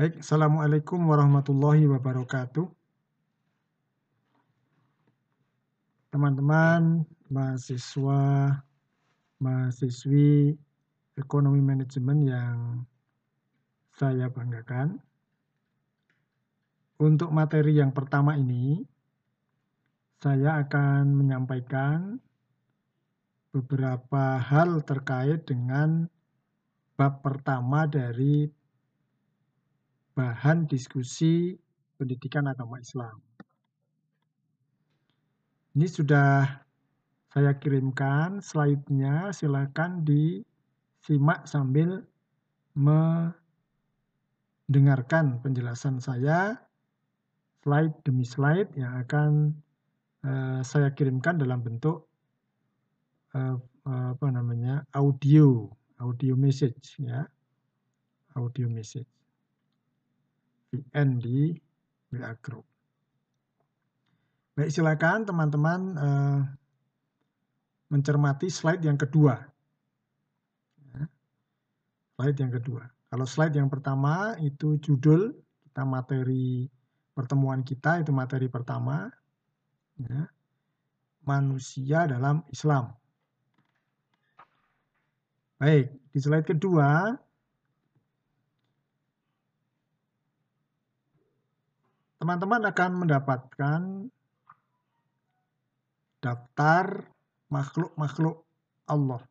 Baik, Assalamualaikum warahmatullahi wabarakatuh. Teman-teman, mahasiswa, mahasiswi ekonomi manajemen yang saya banggakan. Untuk materi yang pertama ini, saya akan menyampaikan beberapa hal terkait dengan bab pertama dari bahan diskusi pendidikan agama Islam. Ini sudah saya kirimkan slide-nya, silakan disimak sambil mendengarkan penjelasan saya. Slide demi slide yang akan uh, saya kirimkan dalam bentuk uh, apa namanya audio audio message ya. Audio message VN di WA Group. Baik, silakan teman-teman uh, mencermati slide yang kedua. Ya. Slide yang kedua. Kalau slide yang pertama itu judul kita materi pertemuan kita itu materi pertama. Ya. Manusia dalam Islam. Baik, di slide kedua teman-teman akan mendapatkan daftar makhluk-makhluk Allah.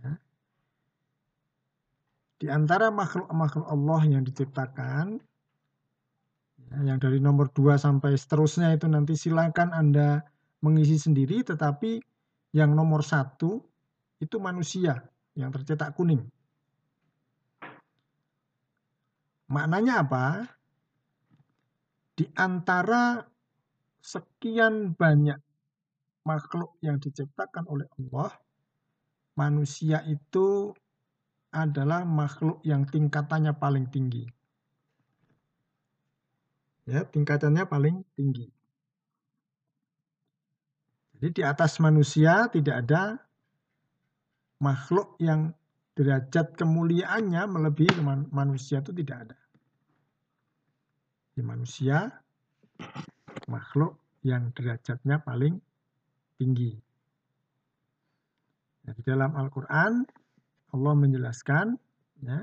Ya. Di antara makhluk-makhluk Allah yang diciptakan, ya, yang dari nomor 2 sampai seterusnya itu nanti silakan Anda mengisi sendiri, tetapi yang nomor satu itu manusia yang tercetak kuning. Maknanya apa? Di antara sekian banyak makhluk yang diciptakan oleh Allah, manusia itu adalah makhluk yang tingkatannya paling tinggi. Ya, tingkatannya paling tinggi. Jadi di atas manusia tidak ada makhluk yang derajat kemuliaannya melebihi manusia itu tidak ada di manusia makhluk yang derajatnya paling tinggi. Nah, di dalam Al-Quran Allah menjelaskan ya,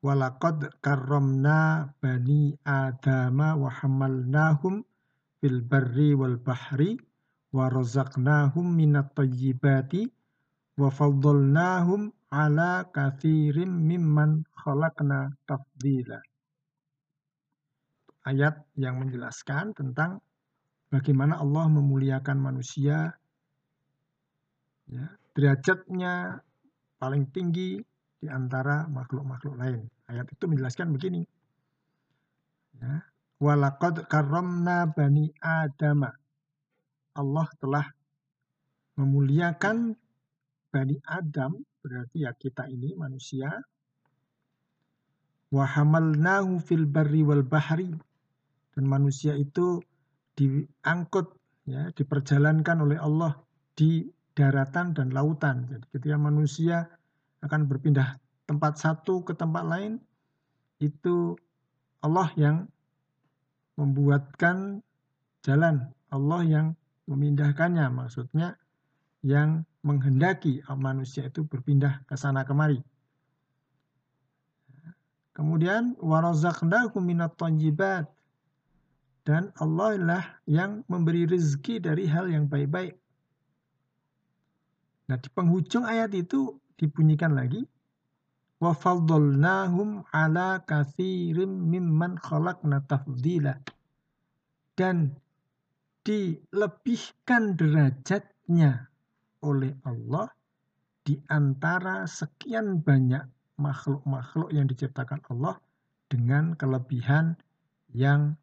walaqad karramna bani adama wa hamalnahum fil barri wal bahri wa razaqnahum minat tayyibati wa faddalnahum ala kathirim mimman khalaqna tafdila ayat yang menjelaskan tentang bagaimana Allah memuliakan manusia, ya, derajatnya paling tinggi di antara makhluk-makhluk lain. Ayat itu menjelaskan begini. Ya, Walakad karomna bani Adama. Allah telah memuliakan bani Adam, berarti ya kita ini manusia. Wahamalnahu fil barri wal bahri dan manusia itu diangkut ya diperjalankan oleh Allah di daratan dan lautan. Jadi ketika manusia akan berpindah tempat satu ke tempat lain itu Allah yang membuatkan jalan, Allah yang memindahkannya maksudnya yang menghendaki manusia itu berpindah ke sana kemari. Kemudian warazaqnakum minat dan Allah lah yang memberi rezeki dari hal yang baik-baik. Nah, di penghujung ayat itu dibunyikan lagi wa faddalnahum ala katsirim mimman khalaqna tafdila. Dan dilebihkan derajatnya oleh Allah di antara sekian banyak makhluk-makhluk yang diciptakan Allah dengan kelebihan yang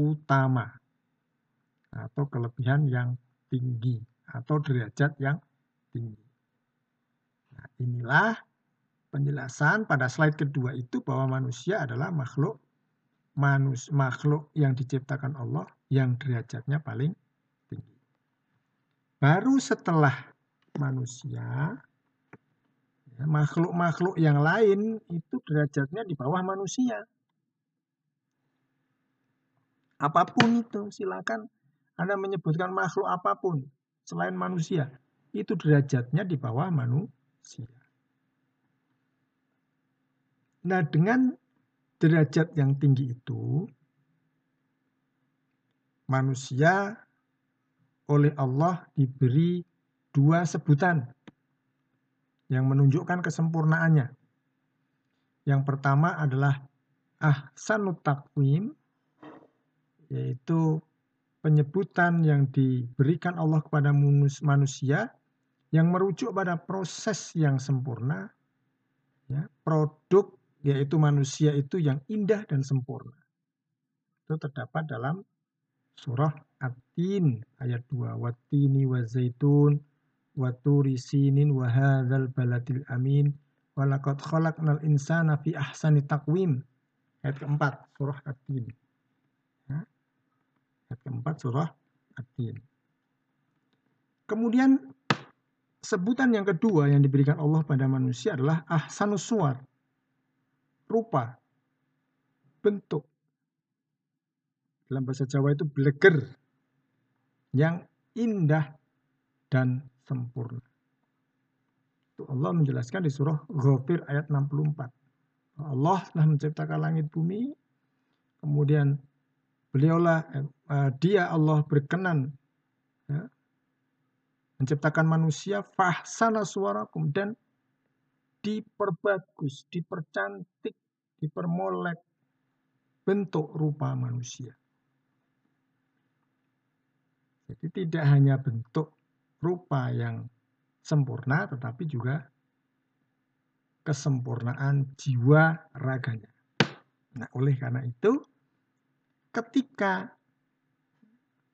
utama atau kelebihan yang tinggi atau derajat yang tinggi. Nah, inilah penjelasan pada slide kedua itu bahwa manusia adalah makhluk manus makhluk yang diciptakan Allah yang derajatnya paling tinggi. Baru setelah manusia Ya, makhluk-makhluk yang lain itu derajatnya di bawah manusia. Apa pun itu, silakan Anda menyebutkan makhluk apa pun selain manusia, itu derajatnya di bawah manusia. Nah, dengan derajat yang tinggi itu, manusia oleh Allah diberi dua sebutan yang menunjukkan kesempurnaannya. Yang pertama adalah ahsanut takwim, yaitu penyebutan yang diberikan Allah kepada manusia yang merujuk pada proses yang sempurna, ya, produk yaitu manusia itu yang indah dan sempurna. Itu terdapat dalam surah At-Tin ayat 2. Wattini wa zaitun wa turi sinin wa hadzal baladil amin wa laqad khalaqnal insana fi ahsani taqwim. Ayat keempat surah At-Tin. Ya. Ayat keempat surah At-Tin. Kemudian sebutan yang kedua yang diberikan Allah pada manusia adalah ahsanus suar. Rupa, bentuk, dalam bahasa Jawa itu bleger yang indah dan sempurna. Itu Allah menjelaskan di surah Ghafir ayat 64. Allah telah menciptakan langit bumi, kemudian beliaulah uh, dia Allah berkenan ya, menciptakan manusia fahsana suarakum dan diperbagus, dipercantik, dipermolek bentuk rupa manusia. Jadi tidak hanya bentuk rupa yang sempurna, tetapi juga kesempurnaan jiwa raganya. Nah, oleh karena itu, ketika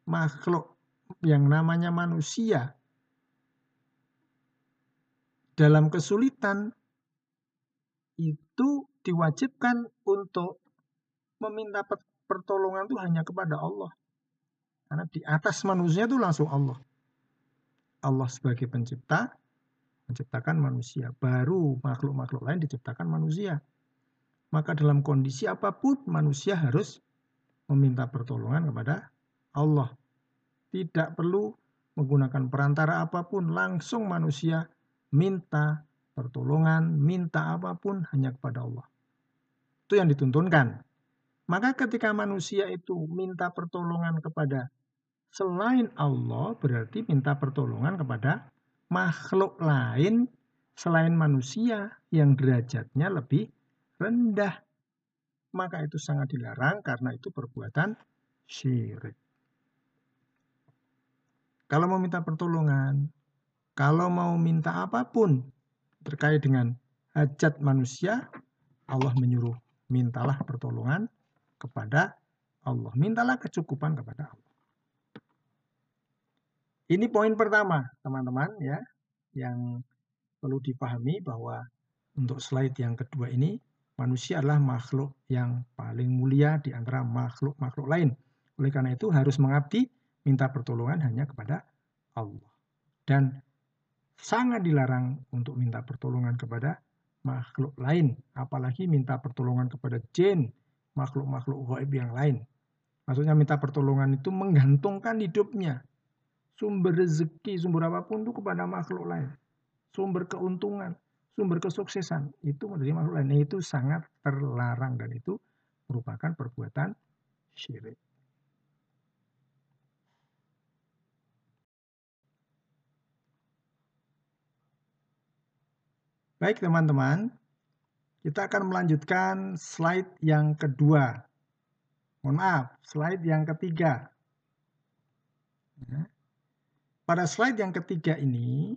makhluk yang namanya manusia dalam kesulitan itu diwajibkan untuk meminta pertolongan itu hanya kepada Allah. Karena di atas manusia itu langsung Allah. Allah sebagai pencipta menciptakan manusia. Baru makhluk-makhluk lain diciptakan manusia. Maka dalam kondisi apa pun manusia harus meminta pertolongan kepada Allah. Tidak perlu menggunakan perantara apa pun, langsung manusia minta pertolongan, minta apa pun hanya kepada Allah. Itu yang dituntunkan. Maka ketika manusia itu minta pertolongan kepada selain Allah berarti minta pertolongan kepada makhluk lain selain manusia yang derajatnya lebih rendah. Maka itu sangat dilarang karena itu perbuatan syirik. Kalau mau minta pertolongan, kalau mau minta apa pun terkait dengan hajat manusia, Allah menyuruh mintalah pertolongan kepada Allah. Mintalah kecukupan kepada Allah. Ini poin pertama, teman-teman ya, yang perlu dipahami bahwa untuk slide yang kedua ini manusia adalah makhluk yang paling mulia di antara makhluk-makhluk lain. Oleh karena itu harus mengabdi minta pertolongan hanya kepada Allah. Dan sangat dilarang untuk minta pertolongan kepada makhluk lain, apalagi minta pertolongan kepada jin, makhluk-makhluk gaib yang lain. Maksudnya minta pertolongan itu menggantungkan hidupnya sumber rezeki, sumber apa pun itu kepada makhluk lain. Sumber keuntungan, sumber kesuksesan itu dari makhluk lain. Itu sangat terlarang dan itu merupakan perbuatan syirik. Baik teman-teman, kita akan melanjutkan slide yang kedua. Mohon maaf, slide yang ketiga. Ya. Pada slide yang ketiga ini,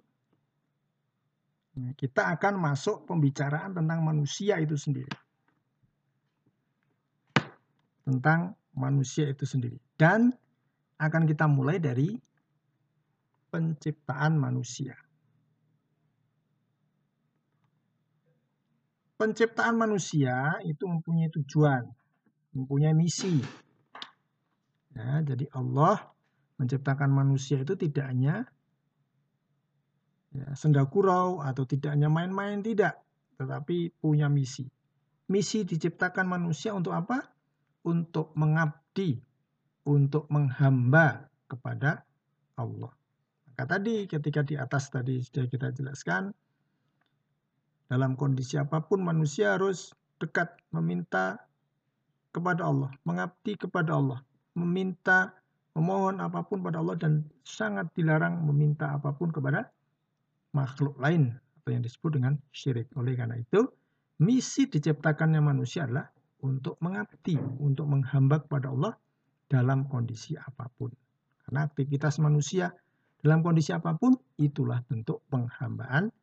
kita akan masuk pembicaraan tentang manusia itu sendiri. Tentang manusia itu sendiri. Dan akan kita mulai dari penciptaan manusia. Penciptaan manusia itu mempunyai tujuan, mempunyai misi. Ya, jadi Allah menciptakan manusia itu tidak hanya ya, senda atau tidak hanya main-main tidak, tetapi punya misi. Misi diciptakan manusia untuk apa? Untuk mengabdi, untuk menghamba kepada Allah. Maka tadi ketika di atas tadi sudah kita jelaskan, dalam kondisi apa pun manusia harus dekat meminta kepada Allah, mengabdi kepada Allah, meminta, memohon apa pun pada Allah dan sangat dilarang meminta apa pun kepada makhluk lain atau yang disebut dengan syirik. Oleh karena itu, misi diciptakannya manusia adalah untuk mengabdi, untuk menghamba kepada Allah dalam kondisi apa pun. Karena aktivitas manusia dalam kondisi apa pun itulah bentuk penghambaan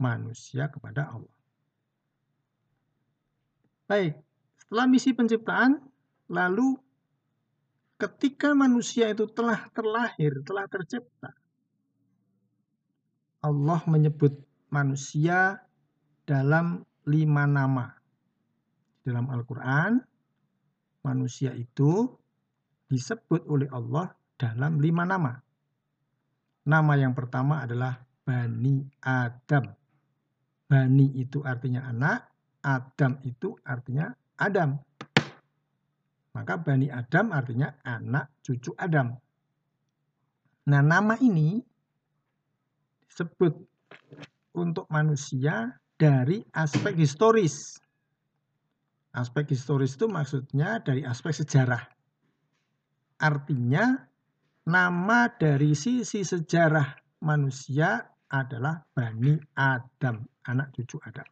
manusia kepada Allah. Baik, setelah misi penciptaan, lalu ketika manusia itu telah terlahir, telah tercipta, Allah menyebut manusia dalam lima nama. Dalam Al-Quran, manusia itu disebut oleh Allah dalam lima nama. Nama yang pertama adalah Bani Adam. Bani itu artinya anak, Adam itu artinya Adam. Maka Bani Adam artinya anak cucu Adam. Nah nama ini disebut untuk manusia dari aspek historis. Aspek historis itu maksudnya dari aspek sejarah. Artinya nama dari sisi sejarah manusia adalah Bani Adam, anak cucu Adam.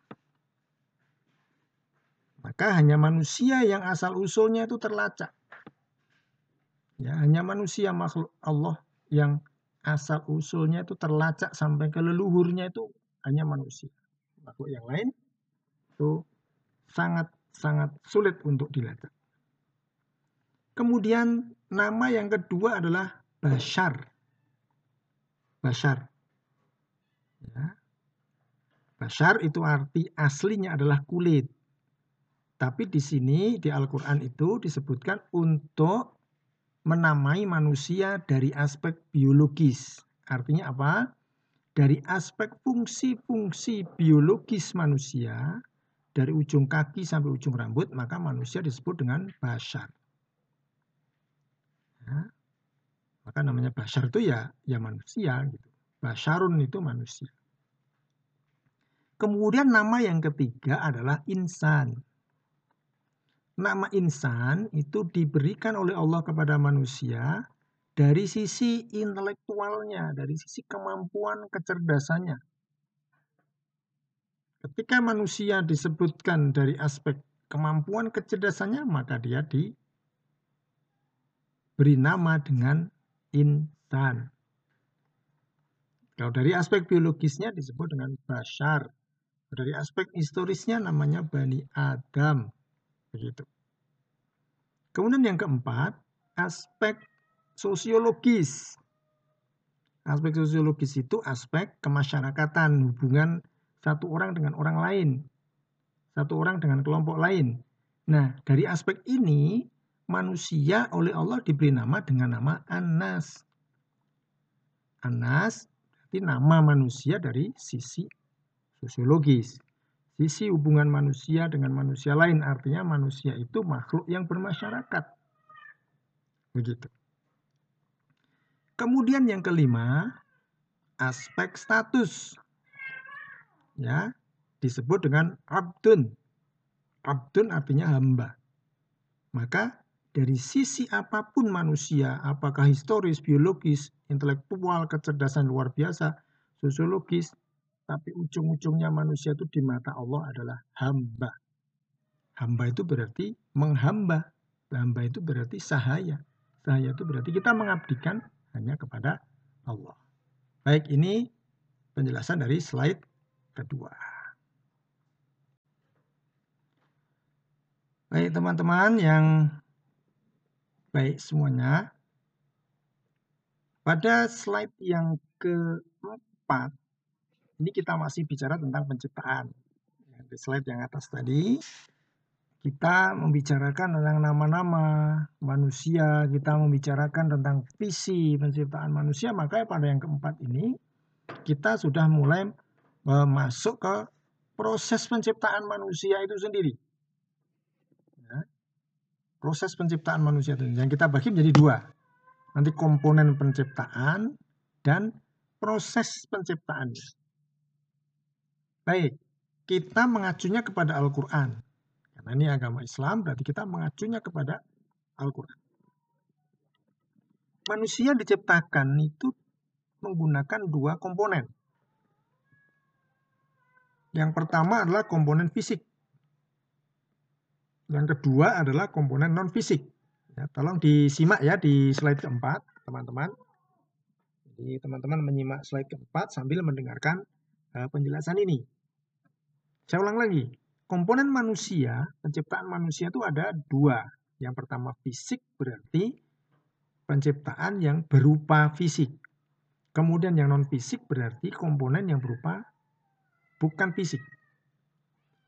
Maka hanya manusia yang asal usulnya itu terlacak. Ya, hanya manusia makhluk Allah yang asal usulnya itu terlacak sampai ke leluhurnya itu hanya manusia makhluk yang lain itu sangat-sangat sulit untuk dilacak. Kemudian nama yang kedua adalah Bashar. Bashar. Ya. Bashar itu arti aslinya adalah kulit. Tapi di sini di Al-Quran itu disebutkan untuk menamai manusia dari aspek biologis. Artinya apa? dari aspek fungsi-fungsi biologis manusia dari ujung kaki sampai ujung rambut maka manusia disebut dengan basar. Ya. Maka namanya basar itu ya ya manusia gitu. Basarun itu manusia. Kemudian nama yang ketiga adalah insan. Nama insan itu diberikan oleh Allah kepada manusia dari sisi intelektualnya, dari sisi kemampuan kecerdasannya. Ketika manusia disebutkan dari aspek kemampuan kecerdasannya, maka dia diberi nama dengan insan. Kalau dari aspek biologisnya disebut dengan bashar. Dari aspek historisnya namanya Bani Adam. Begitu. Kemudian yang keempat, aspek sosiologis. Aspek sosiologis itu aspek kemasyarakatan, hubungan satu orang dengan orang lain, satu orang dengan kelompok lain. Nah, dari aspek ini, manusia oleh Allah diberi nama dengan nama Anas. Anas berarti nama manusia dari sisi sosiologis. Sisi hubungan manusia dengan manusia lain, artinya manusia itu makhluk yang bermasyarakat. Begitu. Kemudian yang kelima, aspek status. Ya, disebut dengan abdun. Abdun artinya hamba. Maka dari sisi apa pun manusia, apakah historis, biologis, intelektual, kecerdasan luar biasa, sosiologis, tapi ujung-ujungnya manusia itu di mata Allah adalah hamba. Hamba itu berarti menghamba. Hamba itu berarti sahaya. Sahaya itu berarti kita mengabdikan hanya kepada Allah. Baik, ini penjelasan dari slide kedua. Baik, teman-teman yang baik semuanya. Pada slide yang keempat, ini kita masih bicara tentang penciptaan. Di slide yang atas tadi, kita membicarakan tentang nama-nama manusia, kita membicarakan tentang visi penciptaan manusia, maka pada yang keempat ini kita sudah mulai uh, masuk ke proses penciptaan manusia itu sendiri. Ya. Proses penciptaan manusia itu yang kita bagi menjadi dua. Nanti komponen penciptaan dan proses penciptaannya. Baik, kita mengacunya kepada Al-Quran. Karena ini agama Islam, berarti kita mengacunya kepada Al-Quran. Manusia diciptakan itu menggunakan dua komponen. Yang pertama adalah komponen fisik. Yang kedua adalah komponen non-fisik. Ya, tolong disimak ya di slide keempat, teman-teman. Jadi teman-teman menyimak slide keempat sambil mendengarkan uh, penjelasan ini. Saya ulang lagi, komponen manusia, penciptaan manusia itu ada dua. Yang pertama fisik berarti penciptaan yang berupa fisik. Kemudian yang non fisik berarti komponen yang berupa bukan fisik.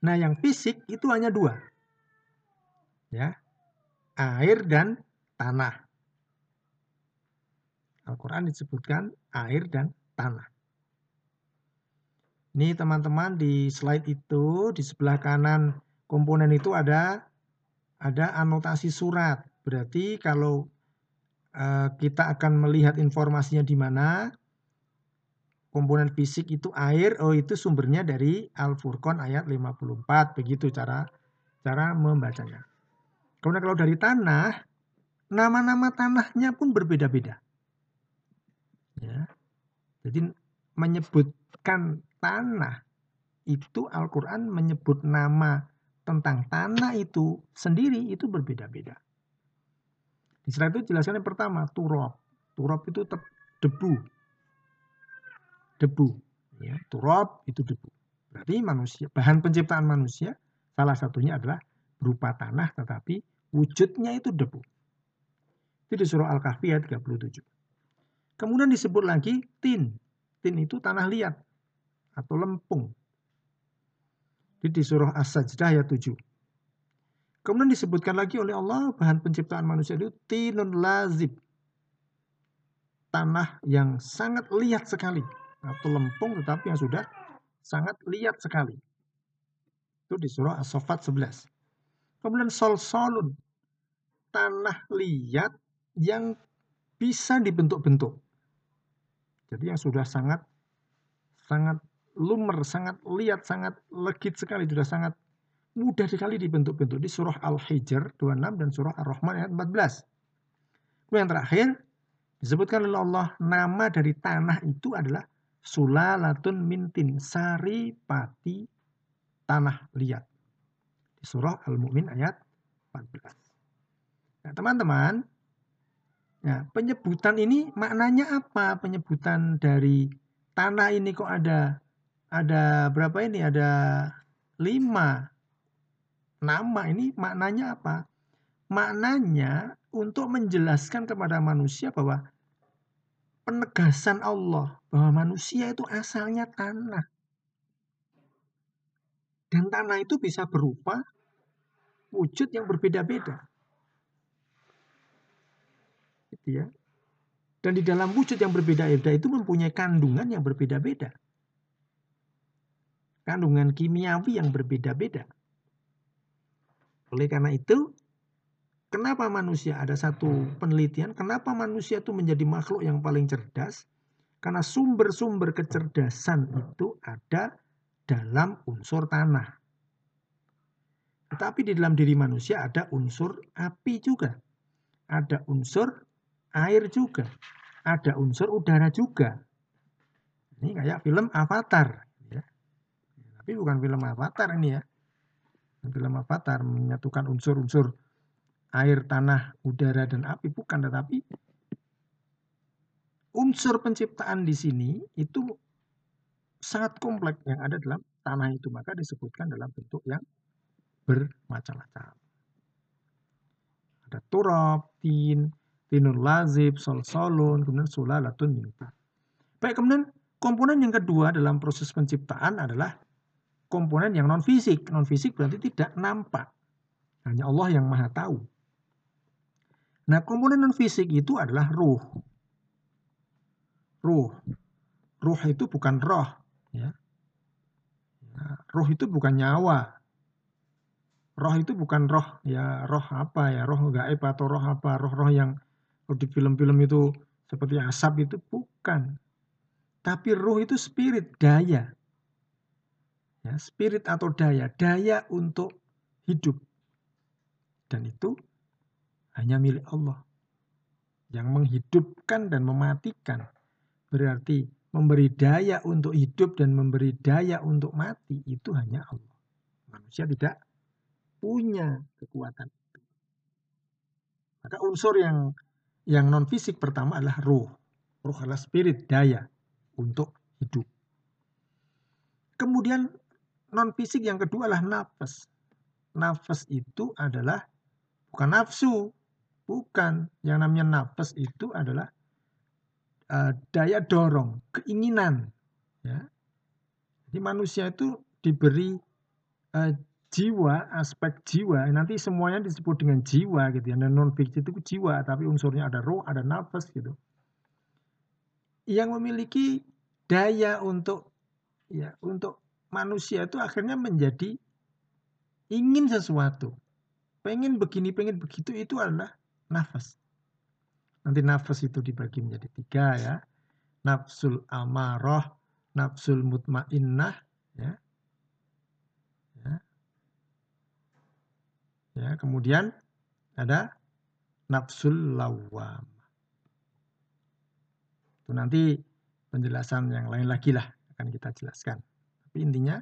Nah, yang fisik itu hanya dua. Ya. Air dan tanah. Al-Qur'an disebutkan air dan tanah. Ini teman-teman di slide itu di sebelah kanan komponen itu ada ada anotasi surat. Berarti kalau uh, kita akan melihat informasinya di mana komponen fisik itu air, oh itu sumbernya dari Al-Furqan ayat 54. Begitu cara cara membacanya. Kemudian kalau dari tanah, nama-nama tanahnya pun berbeda-beda. Ya. Jadi menyebutkan tanah itu Al-Quran menyebut nama tentang tanah itu sendiri itu berbeda-beda. Di itu jelaskan yang pertama, turab. Turab itu debu. Debu. Ya, turab itu debu. Berarti manusia, bahan penciptaan manusia salah satunya adalah berupa tanah tetapi wujudnya itu debu. Itu di surah Al-Kahfi ayat 37. Kemudian disebut lagi tin. Tin itu tanah liat atau lempung. Di surah As-Sajdah ayat 7. Kemudian disebutkan lagi oleh Allah bahan penciptaan manusia itu tinun lazib. Tanah yang sangat liat sekali. Atau lempung tetapi yang sudah sangat liat sekali. Itu di surah As-Sofat 11. Kemudian sol-solun. Tanah liat yang bisa dibentuk-bentuk. Jadi yang sudah sangat sangat lumer, sangat lihat, sangat legit sekali, sudah sangat mudah sekali dibentuk-bentuk di surah Al-Hijr 26 dan surah Ar-Rahman ayat 14. Kemudian yang terakhir disebutkan oleh Allah nama dari tanah itu adalah sulalatun mintin sari pati tanah liat. Di surah Al-Mu'min ayat 14. Nah, teman-teman, ya, penyebutan ini maknanya apa? Penyebutan dari tanah ini kok ada ada berapa ini? Ada lima nama ini maknanya apa? Maknanya untuk menjelaskan kepada manusia bahwa penegasan Allah bahwa manusia itu asalnya tanah. Dan tanah itu bisa berupa wujud yang berbeda-beda. Gitu ya. Dan di dalam wujud yang berbeda-beda itu mempunyai kandungan yang berbeda-beda kandungan kimiawi yang berbeda-beda. Oleh karena itu, kenapa manusia ada satu penelitian, kenapa manusia itu menjadi makhluk yang paling cerdas? Karena sumber-sumber kecerdasan itu ada dalam unsur tanah. Tetapi di dalam diri manusia ada unsur api juga. Ada unsur air juga. Ada unsur udara juga. Ini kayak film Avatar. Tapi bukan film Avatar ini ya. Film Avatar menyatukan unsur-unsur air, tanah, udara, dan api. Bukan, tetapi unsur penciptaan di sini itu sangat kompleks yang ada dalam tanah itu. Maka disebutkan dalam bentuk yang bermacam-macam. Ada turab, tin, tinul lazib, sol solun, kemudian sulalatun minta. Baik, kemudian komponen yang kedua dalam proses penciptaan adalah komponen yang non fisik. Non fisik berarti tidak nampak. Hanya Allah yang maha tahu. Nah komponen non fisik itu adalah ruh. Ruh. ruh itu bukan roh, ya. ya. Roh itu bukan nyawa. Roh itu bukan roh, ya roh apa ya, roh gaib atau roh apa, roh-roh yang di film-film itu seperti asap itu bukan. Tapi roh itu spirit, daya. Ya, spirit atau daya, daya untuk hidup. Dan itu hanya milik Allah. Yang menghidupkan dan mematikan. Berarti memberi daya untuk hidup dan memberi daya untuk mati itu hanya Allah. Manusia tidak punya kekuatan itu. Maka unsur yang yang non fisik pertama adalah roh. Roh adalah spirit, daya untuk hidup. Kemudian non fisik yang kedua adalah nafas. Nafas itu adalah bukan nafsu, bukan. Yang namanya nafas itu adalah uh, daya dorong, keinginan. Ya. Jadi manusia itu diberi uh, jiwa, aspek jiwa. Nanti semuanya disebut dengan jiwa gitu ya. Non fisik itu jiwa, tapi unsurnya ada roh, ada nafas gitu. Yang memiliki daya untuk ya untuk manusia itu akhirnya menjadi ingin sesuatu. Pengen begini, pengen begitu itu adalah nafas. Nanti nafas itu dibagi menjadi tiga ya. Nafsul amarah, nafsul mutmainnah, ya. ya. Ya, kemudian ada nafsul lawam. Itu nanti penjelasan yang lain lagi lah akan kita jelaskan. Tapi intinya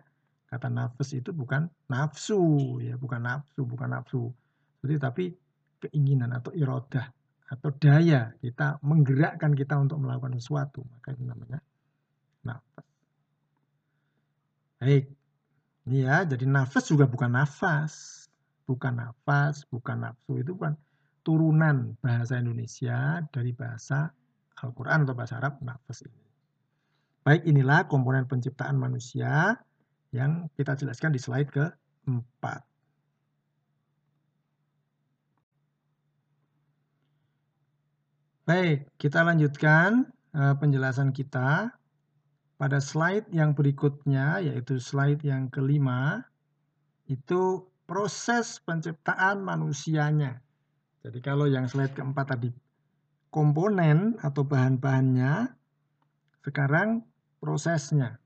kata nafas itu bukan nafsu, ya bukan nafsu, bukan nafsu. Jadi tapi keinginan atau irodah atau daya kita menggerakkan kita untuk melakukan sesuatu, maka itu namanya nafas. Baik, ini ya, jadi nafas juga bukan nafas, bukan nafas, bukan nafsu itu bukan turunan bahasa Indonesia dari bahasa Al-Quran atau bahasa Arab nafas ini. Baik, inilah komponen penciptaan manusia yang kita jelaskan di slide keempat. Baik, kita lanjutkan uh, penjelasan kita pada slide yang berikutnya, yaitu slide yang kelima, itu proses penciptaan manusianya. Jadi kalau yang slide keempat tadi komponen atau bahan-bahannya, sekarang prosesnya.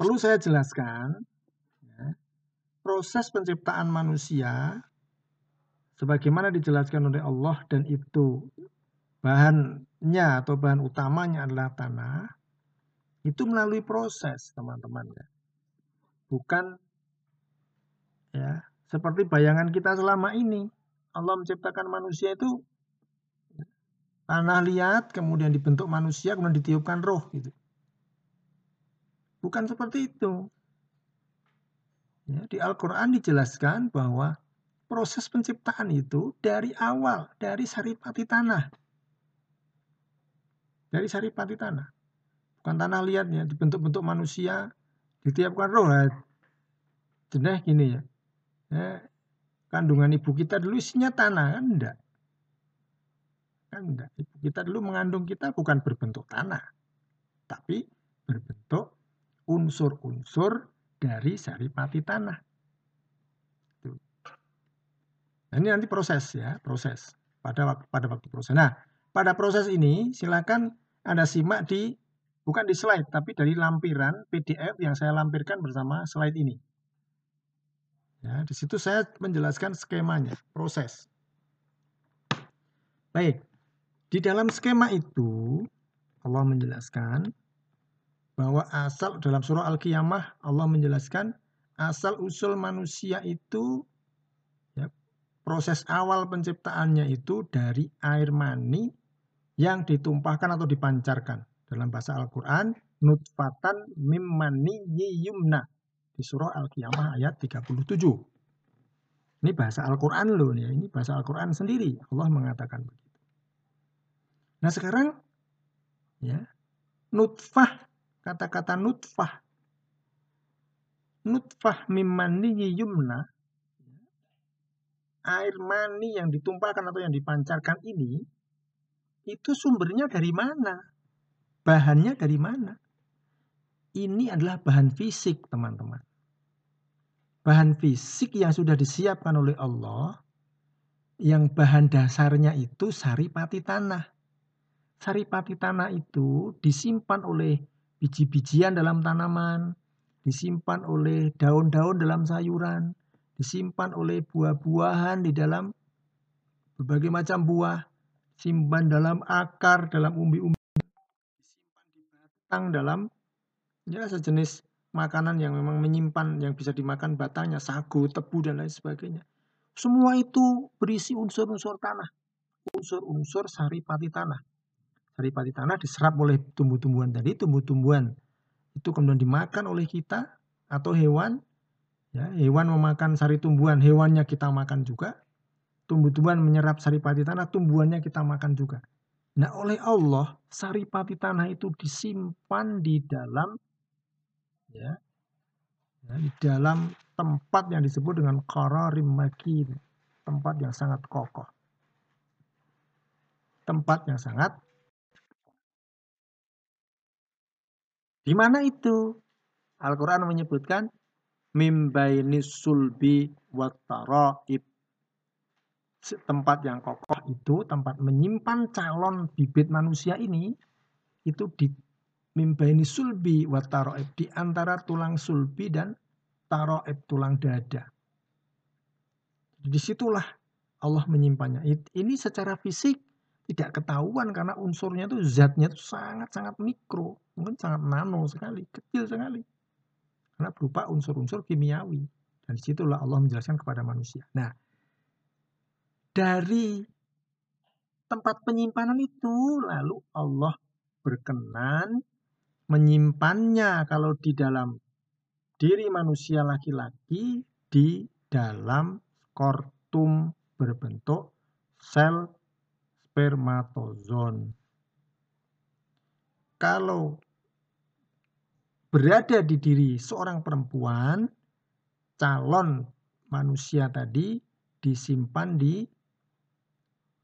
Perlu saya jelaskan, ya, proses penciptaan manusia, sebagaimana dijelaskan oleh Allah dan itu bahannya atau bahan utamanya adalah tanah, itu melalui proses teman-teman ya. Bukan ya seperti bayangan kita selama ini. Allah menciptakan manusia itu tanah liat, kemudian dibentuk manusia, kemudian ditiupkan roh gitu. Bukan seperti itu. Ya, di Al-Quran dijelaskan bahwa proses penciptaan itu dari awal, dari saripati tanah. Dari saripati tanah. Bukan tanah liat ya, dibentuk-bentuk manusia, ditiapkan roh. Jenih gini ya. ya. Kandungan ibu kita dulu isinya tanah, kan enggak. Kan enggak. Ibu kita dulu mengandung kita bukan berbentuk tanah. Tapi berbentuk unsur-unsur dari saripati tanah. Nah, ini nanti proses ya, proses pada waktu pada waktu proses. Nah, pada proses ini silakan Anda simak di bukan di slide tapi dari lampiran PDF yang saya lampirkan bersama slide ini. Ya, di situ saya menjelaskan skemanya, proses. Baik. Di dalam skema itu Allah menjelaskan bahwa asal dalam surah Al-Qiyamah Allah menjelaskan asal usul manusia itu ya, proses awal penciptaannya itu dari air mani yang ditumpahkan atau dipancarkan dalam bahasa Al-Qur'an nutfatan mimmani yumna di surah Al-Qiyamah ayat 37. Ini bahasa Al-Qur'an loh ya, ini bahasa Al-Qur'an sendiri Allah mengatakan begitu. Nah, sekarang ya nutfah kata-kata nutfah. Nutfah mimani yumna. Air mani yang ditumpahkan atau yang dipancarkan ini, itu sumbernya dari mana? Bahannya dari mana? Ini adalah bahan fisik, teman-teman. Bahan fisik yang sudah disiapkan oleh Allah, yang bahan dasarnya itu saripati tanah. Saripati tanah itu disimpan oleh biji-bijian dalam tanaman, disimpan oleh daun-daun dalam sayuran, disimpan oleh buah-buahan di dalam berbagai macam buah, simpan dalam akar, dalam umbi-umbi, disimpan di batang dalam ya sejenis makanan yang memang menyimpan yang bisa dimakan batangnya, sagu, tebu dan lain sebagainya. Semua itu berisi unsur-unsur tanah, unsur-unsur saripati tanah. Saripati tanah diserap oleh tumbuh-tumbuhan tadi, tumbuh-tumbuhan itu kemudian dimakan oleh kita atau hewan. Ya, hewan memakan sari tumbuhan, hewannya kita makan juga. Tumbuh-tumbuhan menyerap saripati tanah, tumbuhannya kita makan juga. Nah, oleh Allah, saripati tanah itu disimpan di dalam ya, ya di dalam tempat yang disebut dengan qararim makin, tempat yang sangat kokoh. Tempat yang sangat Di mana itu? Al-Quran menyebutkan mimbainis sulbi wattaraib. Tempat yang kokoh itu, tempat menyimpan calon bibit manusia ini, itu di mimbaini sulbi wa taroib di antara tulang sulbi dan taroib tulang dada. Di situlah Allah menyimpannya. Ini secara fisik tidak ketahuan karena unsurnya itu zatnya itu sangat-sangat mikro, mungkin sangat nano sekali, kecil sekali. Karena berupa unsur-unsur kimiawi. Dan di situlah Allah menjelaskan kepada manusia. Nah, dari tempat penyimpanan itu lalu Allah berkenan menyimpannya kalau di dalam diri manusia laki-laki di dalam kortum berbentuk sel spermatozon. Kalau berada di diri seorang perempuan, calon manusia tadi disimpan di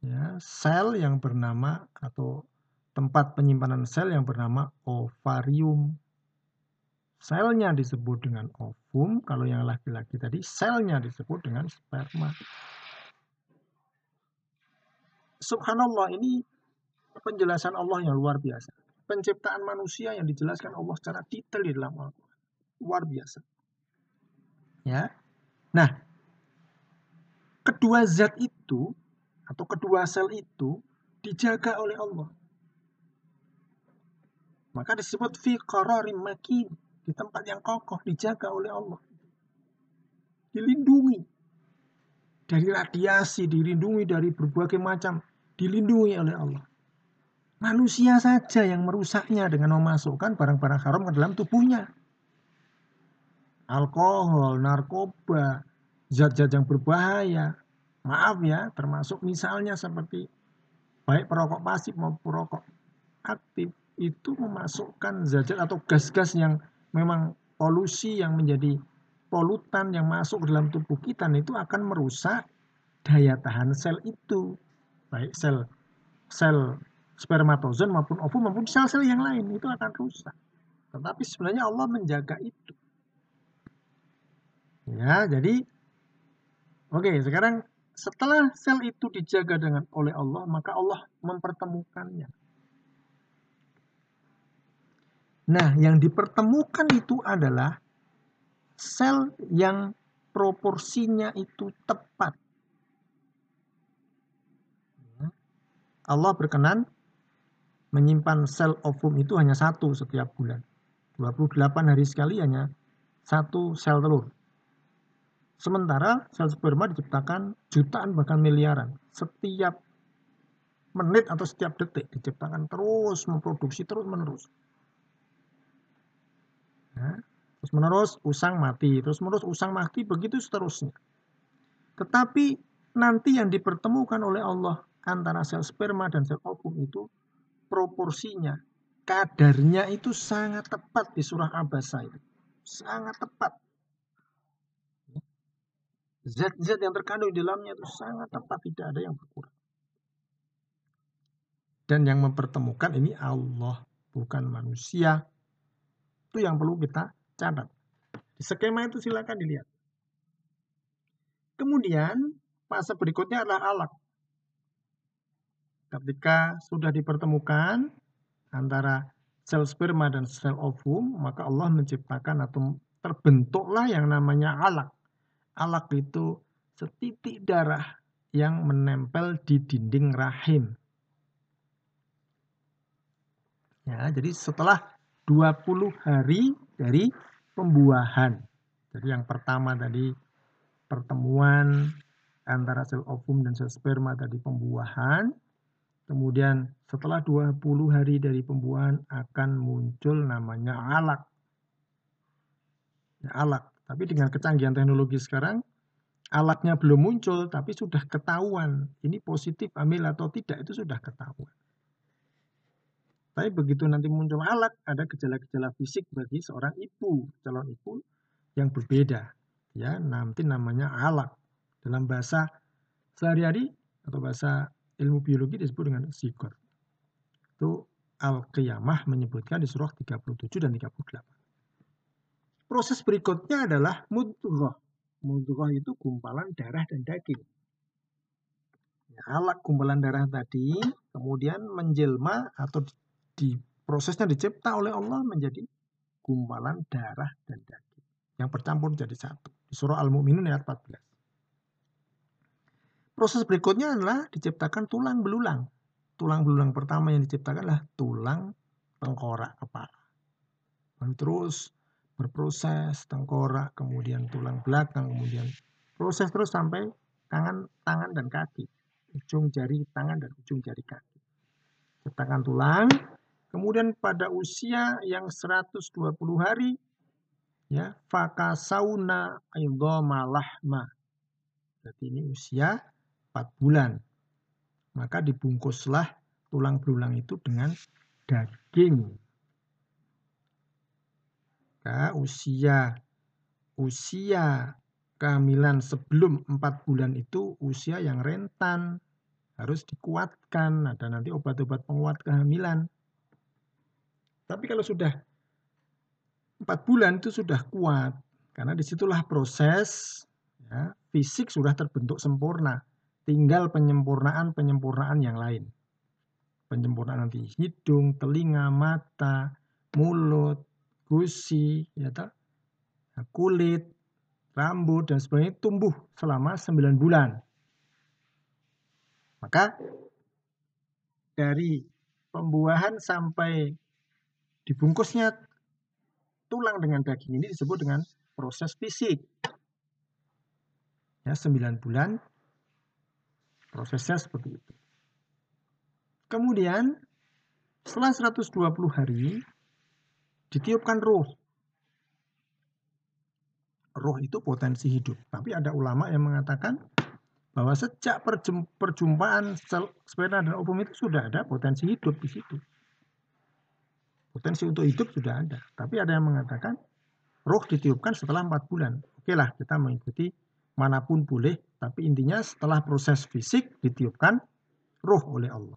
ya, sel yang bernama atau tempat penyimpanan sel yang bernama ovarium. Selnya disebut dengan ovum, kalau yang laki-laki tadi selnya disebut dengan sperma. Subhanallah ini penjelasan Allah yang luar biasa. Penciptaan manusia yang dijelaskan Allah secara detail di dalam Al-Quran. Luar biasa. Ya. Nah, kedua zat itu atau kedua sel itu dijaga oleh Allah. Maka disebut fi qararim makin, di tempat yang kokoh dijaga oleh Allah. Dilindungi dari radiasi, dilindungi dari berbagai macam, dilindungi oleh Allah. Manusia saja yang merusaknya dengan memasukkan barang-barang haram ke dalam tubuhnya. Alkohol, narkoba, zat-zat yang berbahaya. Maaf ya, termasuk misalnya seperti baik perokok pasif maupun perokok aktif itu memasukkan zat atau gas-gas yang memang polusi yang menjadi polutan yang masuk ke dalam tubuh kita itu akan merusak daya tahan sel itu baik sel sel spermatozoon maupun ovum maupun sel-sel yang lain itu akan rusak. Tetapi sebenarnya Allah menjaga itu. Ya jadi oke sekarang setelah sel itu dijaga dengan oleh Allah maka Allah mempertemukannya. Nah, yang dipertemukan itu adalah sel yang proporsinya itu tepat. Allah berkenan menyimpan sel ovum itu hanya satu setiap bulan. 28 hari sekali hanya satu sel telur. Sementara sel sperma diciptakan jutaan bahkan miliaran. Setiap menit atau setiap detik diciptakan terus memproduksi terus menerus. Ya. Terus menerus usang mati, terus menerus usang mati, begitu seterusnya. Tetapi nanti yang dipertemukan oleh Allah antara sel sperma dan sel ovum itu proporsinya, kadarnya itu sangat tepat di surah Abasa itu. Sangat tepat. Zat-zat yang terkandung di dalamnya itu sangat tepat, tidak ada yang berkurang. Dan yang mempertemukan ini Allah bukan manusia. Itu yang perlu kita catat. Di skema itu silakan dilihat. Kemudian fase berikutnya adalah alak. Ketika sudah dipertemukan antara sel sperma dan sel ovum, maka Allah menciptakan atau terbentuklah yang namanya alak. Alak itu setitik darah yang menempel di dinding rahim. Ya, jadi setelah 20 hari dari pembuahan. Jadi yang pertama tadi pertemuan antara sel ovum dan sel sperma tadi pembuahan. Kemudian setelah 20 hari dari pembuahan akan muncul namanya alak. Ya, alak. Tapi dengan kecanggihan teknologi sekarang, alaknya belum muncul tapi sudah ketahuan. Ini positif amil atau tidak itu sudah ketahuan. Tapi begitu nanti muncul alak, ada gejala-gejala fisik bagi seorang ibu, calon ibu yang berbeda ya nanti namanya alak dalam bahasa sehari-hari atau bahasa ilmu biologi disebut dengan zigot itu Al-Qiyamah menyebutkan di surah 37 dan 38 proses berikutnya adalah mudghah. Mudghah itu gumpalan darah dan daging. Ya, alak gumpalan darah tadi kemudian menjelma atau di prosesnya dicipta oleh Allah menjadi gumpalan darah dan daging. Yang bercampur jadi satu. Di surah Al-Mu'minun ayat 14. Proses berikutnya adalah diciptakan tulang belulang. Tulang belulang pertama yang diciptakan adalah tulang tengkorak kepala. Dan terus berproses tengkorak, kemudian tulang belakang, kemudian proses terus sampai tangan, tangan dan kaki. Ujung jari tangan dan ujung jari kaki. Ciptakan tulang, kemudian pada usia yang 120 hari ya fakasauna aidhama lahma berarti ini usia 4 bulan. Maka dibungkuslah tulang belulang itu dengan daging. Maka usia usia kehamilan sebelum 4 bulan itu usia yang rentan. Harus dikuatkan ada nanti obat-obat penguat kehamilan. Tapi kalau sudah empat bulan itu sudah kuat karena di situlah proses ya, fisik sudah terbentuk sempurna tinggal penyempurnaan penyempurnaan yang lain penyempurnaan nanti hidung telinga mata mulut gusi ya tak? kulit rambut dan sebagainya tumbuh selama 9 bulan maka dari pembuahan sampai dibungkusnya tulang dengan daging ini disebut dengan proses fisik. Ya, 9 bulan prosesnya seperti itu. Kemudian setelah 120 hari ditiupkan roh. Roh itu potensi hidup. Tapi ada ulama yang mengatakan bahwa sejak perjumpaan sperma dan ovum itu sudah ada potensi hidup di situ. Potensi untuk hidup sudah ada. Tapi ada yang mengatakan roh ditiupkan setelah empat bulan. Oke lah kita mengikuti mana pun boleh. Tapi intinya setelah proses fisik ditiupkan roh oleh Allah.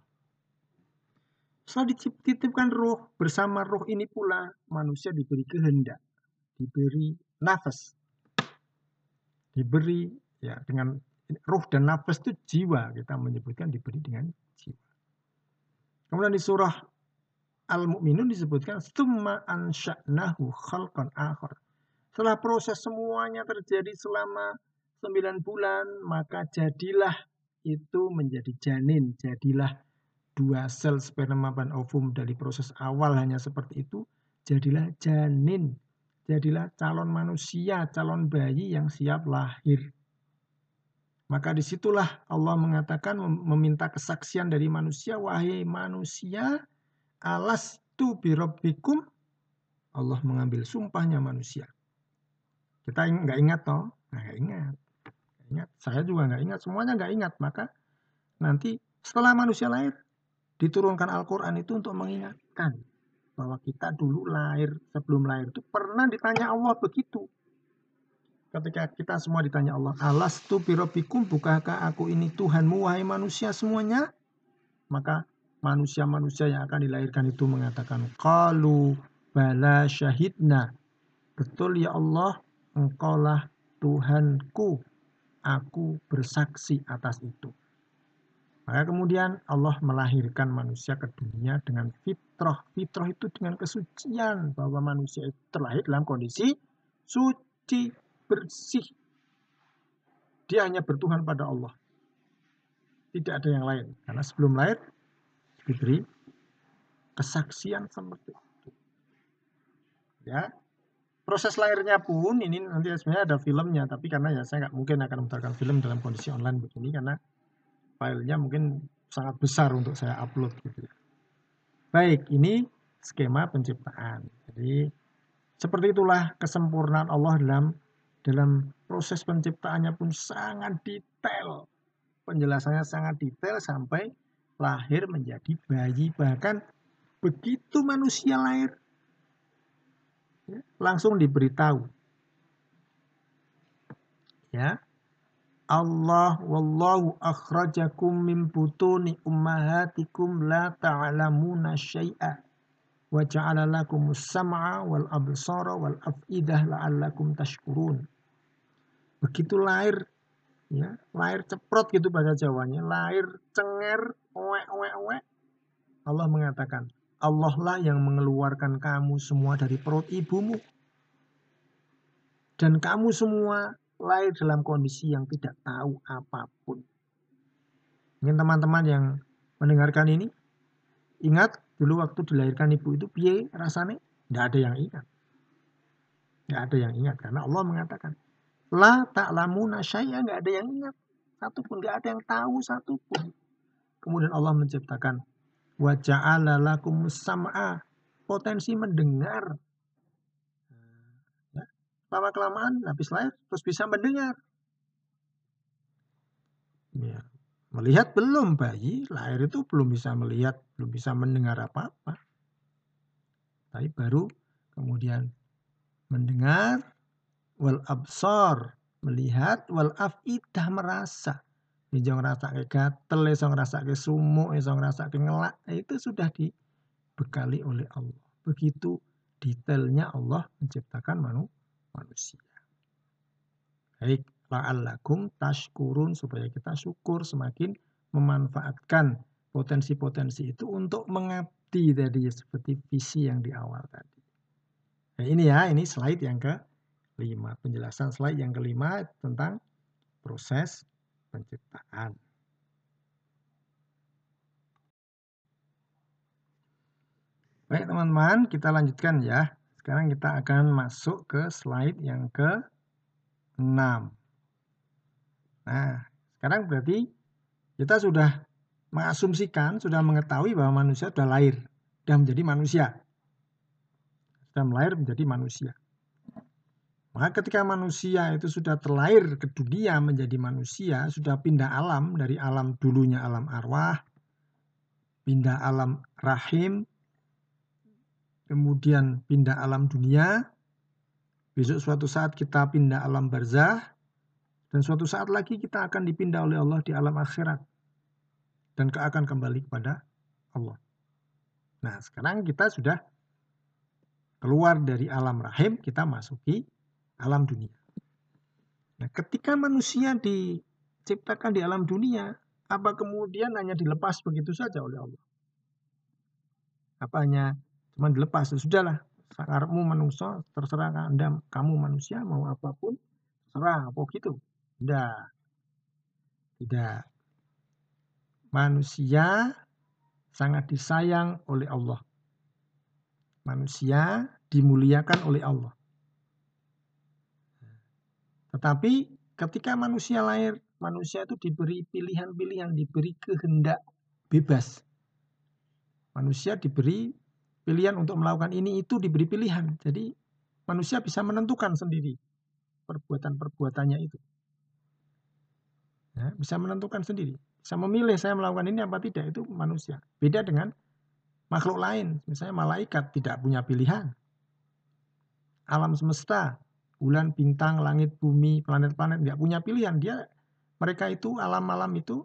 Setelah dititipkan roh, bersama roh ini pula manusia diberi kehendak, diberi nafas, diberi ya dengan roh dan nafas itu jiwa kita menyebutkan diberi dengan jiwa. Kemudian di surah Al-Mu'minun disebutkan summa ansha'nahu khalqan akhar. Setelah proses semuanya terjadi selama 9 bulan, maka jadilah itu menjadi janin, jadilah dua sel sperma dan ovum dari proses awal hanya seperti itu, jadilah janin, jadilah calon manusia, calon bayi yang siap lahir. Maka di situlah Allah mengatakan meminta kesaksian dari manusia, wahai manusia, alas tu birobbikum Allah mengambil sumpahnya manusia. Kita nggak ingat toh? Nggak ingat. Ingat. Saya juga nggak ingat. Semuanya nggak ingat. Maka nanti setelah manusia lahir diturunkan Al-Quran itu untuk mengingatkan bahwa kita dulu lahir sebelum lahir itu pernah ditanya Allah begitu. Ketika kita semua ditanya Allah, alas tu birobikum, bukankah aku ini Tuhanmu wahai manusia semuanya? Maka manusia-manusia yang akan dilahirkan itu mengatakan qalu bala syahidna. Betul ya Allah, engkaulah Tuhanku. Aku bersaksi atas itu. Maka kemudian Allah melahirkan manusia ke dunia dengan fitrah. Fitrah itu dengan kesucian bahwa manusia itu terlahir dalam kondisi suci, bersih. Dia hanya bertuhan pada Allah. Tidak ada yang lain. Karena sebelum lahir diberi kesaksian seperti itu. Ya, proses lahirnya pun ini nanti sebenarnya ada filmnya, tapi karena ya saya nggak mungkin akan memutarkan film dalam kondisi online begini karena filenya mungkin sangat besar untuk saya upload gitu ya. Baik, ini skema penciptaan. Jadi seperti itulah kesempurnaan Allah dalam dalam proses penciptaannya pun sangat detail. Penjelasannya sangat detail sampai lahir menjadi bayi bahkan begitu manusia lahir langsung diberitahu ya Allah wallahu akhrajakum min butuni ummahatikum la ta'lamuna syai'a wa ja'ala lakum sam'a wal absara wal af'idah la'allakum tashkurun. Begitu lahir ya, lahir ceprot gitu bahasa Jawanya, lahir cenger, wek wek wek. Allah mengatakan, Allah lah yang mengeluarkan kamu semua dari perut ibumu. Dan kamu semua lahir dalam kondisi yang tidak tahu apa pun. Mungkin teman-teman yang mendengarkan ini, ingat dulu waktu dilahirkan ibu itu piye rasanya? Tidak ada yang ingat. Tidak ada yang ingat karena Allah mengatakan, La ta'lamuna syai'a, nggak ada yang ingat. Satu pun, nggak ada yang tahu satu pun. Kemudian Allah menciptakan wa ja'ala lakum sam'a, potensi mendengar lama kelamaan habis lahir terus bisa mendengar. Ya. Melihat belum bayi, lahir itu belum bisa melihat, belum bisa mendengar apa-apa. Tapi baru kemudian mendengar wal absor, melihat wal afidah merasa. Bisa ngerasa kayak gatel, bisa ngerasa kayak sumuk, bisa ngerasa kayak ngelak. Nah, itu sudah dibekali oleh Allah. Begitu detailnya Allah menciptakan manusia manusia. Baik, la'allakum tashkurun supaya kita syukur semakin memanfaatkan potensi-potensi itu untuk mengabdi tadi seperti visi yang di awal tadi. Nah, ini ya, ini slide yang ke lima. Penjelasan slide yang kelima tentang proses penciptaan. Baik teman-teman, kita lanjutkan ya. Sekarang kita akan masuk ke slide yang ke-6. Nah, sekarang berarti kita sudah mengasumsikan, sudah mengetahui bahwa manusia sudah lahir, sudah menjadi manusia. Sudah melahir menjadi manusia. Maka ketika manusia itu sudah terlahir ke dunia menjadi manusia, sudah pindah alam dari alam dulunya alam arwah, pindah alam rahim, kemudian pindah alam dunia, besok suatu saat kita pindah alam barzah, dan suatu saat lagi kita akan dipindah oleh Allah di alam akhirat. Dan akan kembali kepada Allah. Nah sekarang kita sudah keluar dari alam rahim, kita masuki alam dunia. Nah ketika manusia diciptakan di alam dunia, apa kemudian hanya dilepas begitu saja oleh Allah? Apa hanya cuma dilepas sudahlah. Sakarmu manusia terserah anda kamu manusia mau apa pun terserah. Apa gitu? Tidak. Tidak. Manusia sangat disayang oleh Allah. Manusia dimuliakan oleh Allah tetapi ketika manusia lahir manusia itu diberi pilihan-pilihan diberi kehendak bebas manusia diberi pilihan untuk melakukan ini itu diberi pilihan. Jadi manusia bisa menentukan sendiri perbuatan-perbuatannya itu. Ya, bisa menentukan sendiri. Bisa memilih saya melakukan ini apa tidak itu manusia. Beda dengan makhluk lain. Misalnya malaikat tidak punya pilihan. Alam semesta, bulan, bintang, langit, bumi, planet-planet tidak punya pilihan. Dia mereka itu alam-alam itu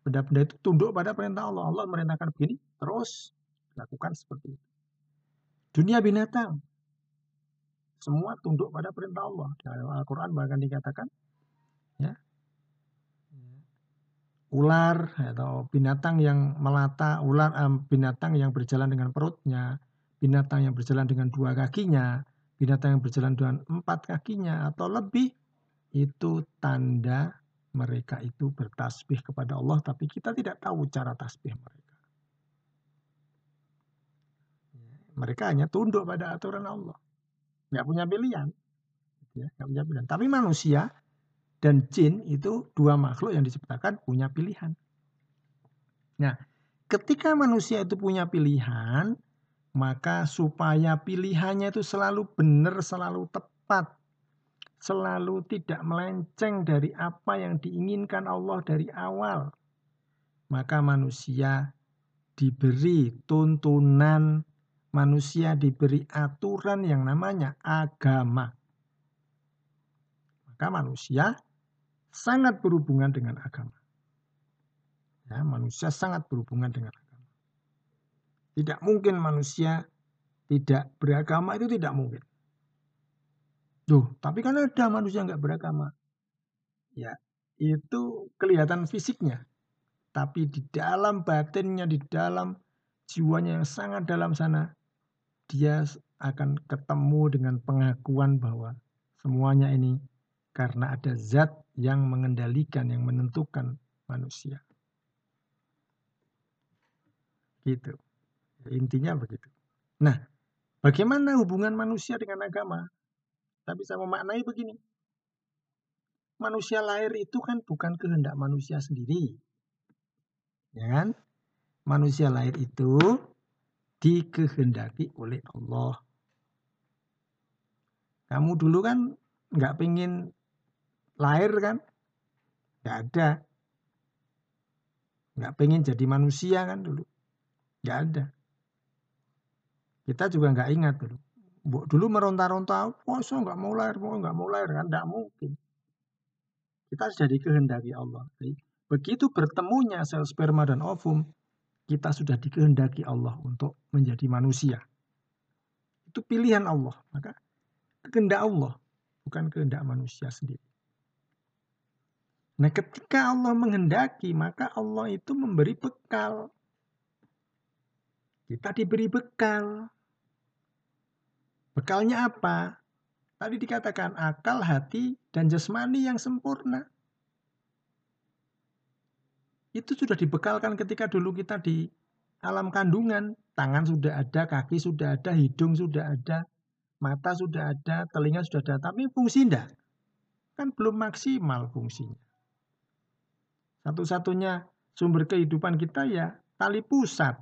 Benda-benda itu tunduk pada perintah Allah. Allah merintahkan begini, terus lakukan seperti itu. Dunia binatang, semua tunduk pada perintah Allah. Dalam Al-Quran bahkan dikatakan, ya, ular atau binatang yang melata, ular binatang yang berjalan dengan perutnya, binatang yang berjalan dengan dua kakinya, binatang yang berjalan dengan empat kakinya atau lebih, itu tanda mereka itu bertasbih kepada Allah, tapi kita tidak tahu cara tasbih mereka. Mereka hanya tunduk pada aturan Allah. Nggak punya pilihan. Ya, nggak punya pilihan. Tapi manusia dan jin itu dua makhluk yang diciptakan punya pilihan. Nah, ketika manusia itu punya pilihan, maka supaya pilihannya itu selalu benar, selalu tepat, selalu tidak melenceng dari apa yang diinginkan Allah dari awal. Maka manusia diberi tuntunan, manusia diberi aturan yang namanya agama. Maka manusia sangat berhubungan dengan agama. Ya, manusia sangat berhubungan dengan. Tidak mungkin manusia tidak beragama itu tidak mungkin. Duh, tapi kan ada manusia nggak beragama. Ya, itu kelihatan fisiknya. Tapi di dalam batinnya, di dalam jiwanya yang sangat dalam sana, dia akan ketemu dengan pengakuan bahwa semuanya ini karena ada zat yang mengendalikan, yang menentukan manusia. Gitu. Intinya begitu. Nah, bagaimana hubungan manusia dengan agama? Kita bisa memaknai begini. Manusia lahir itu kan bukan kehendak manusia sendiri. Ya kan? Manusia lahir itu dikehendaki oleh Allah. Kamu dulu kan nggak pengen lahir kan? Nggak ada. Nggak pengen jadi manusia kan dulu. Nggak ada. Kita juga nggak ingat dulu dulu meronta-ronta, oh saya nggak mau lahir, mau nggak mau lahir kan, tidak mungkin. Kita sudah dikehendaki Allah. Jadi, begitu bertemunya sel sperma dan ovum, kita sudah dikehendaki Allah untuk menjadi manusia. Itu pilihan Allah. Maka kehendak Allah, bukan kehendak manusia sendiri. Nah ketika Allah menghendaki, maka Allah itu memberi bekal. Kita diberi bekal. Bekalnya apa? Tadi dikatakan akal, hati, dan jasmani yang sempurna. Itu sudah dibekalkan ketika dulu kita di alam kandungan. Tangan sudah ada, kaki sudah ada, hidung sudah ada, mata sudah ada, telinga sudah ada. Tapi fungsi enggak. Kan belum maksimal fungsinya. Satu-satunya sumber kehidupan kita ya tali pusat.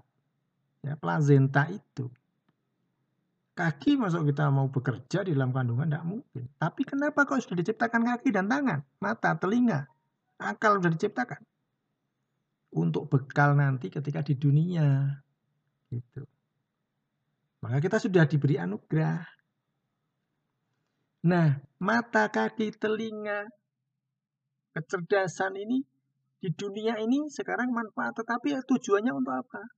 Ya, plazenta itu. Kaki masuk kita mau bekerja di dalam kandungan tidak mungkin. Tapi kenapa kok sudah diciptakan kaki dan tangan, mata, telinga, akal sudah diciptakan? Untuk bekal nanti ketika di dunia. Gitu. Maka kita sudah diberi anugerah. Nah, mata, kaki, telinga, kecerdasan ini di dunia ini sekarang manfaat. Tetapi tujuannya untuk apa?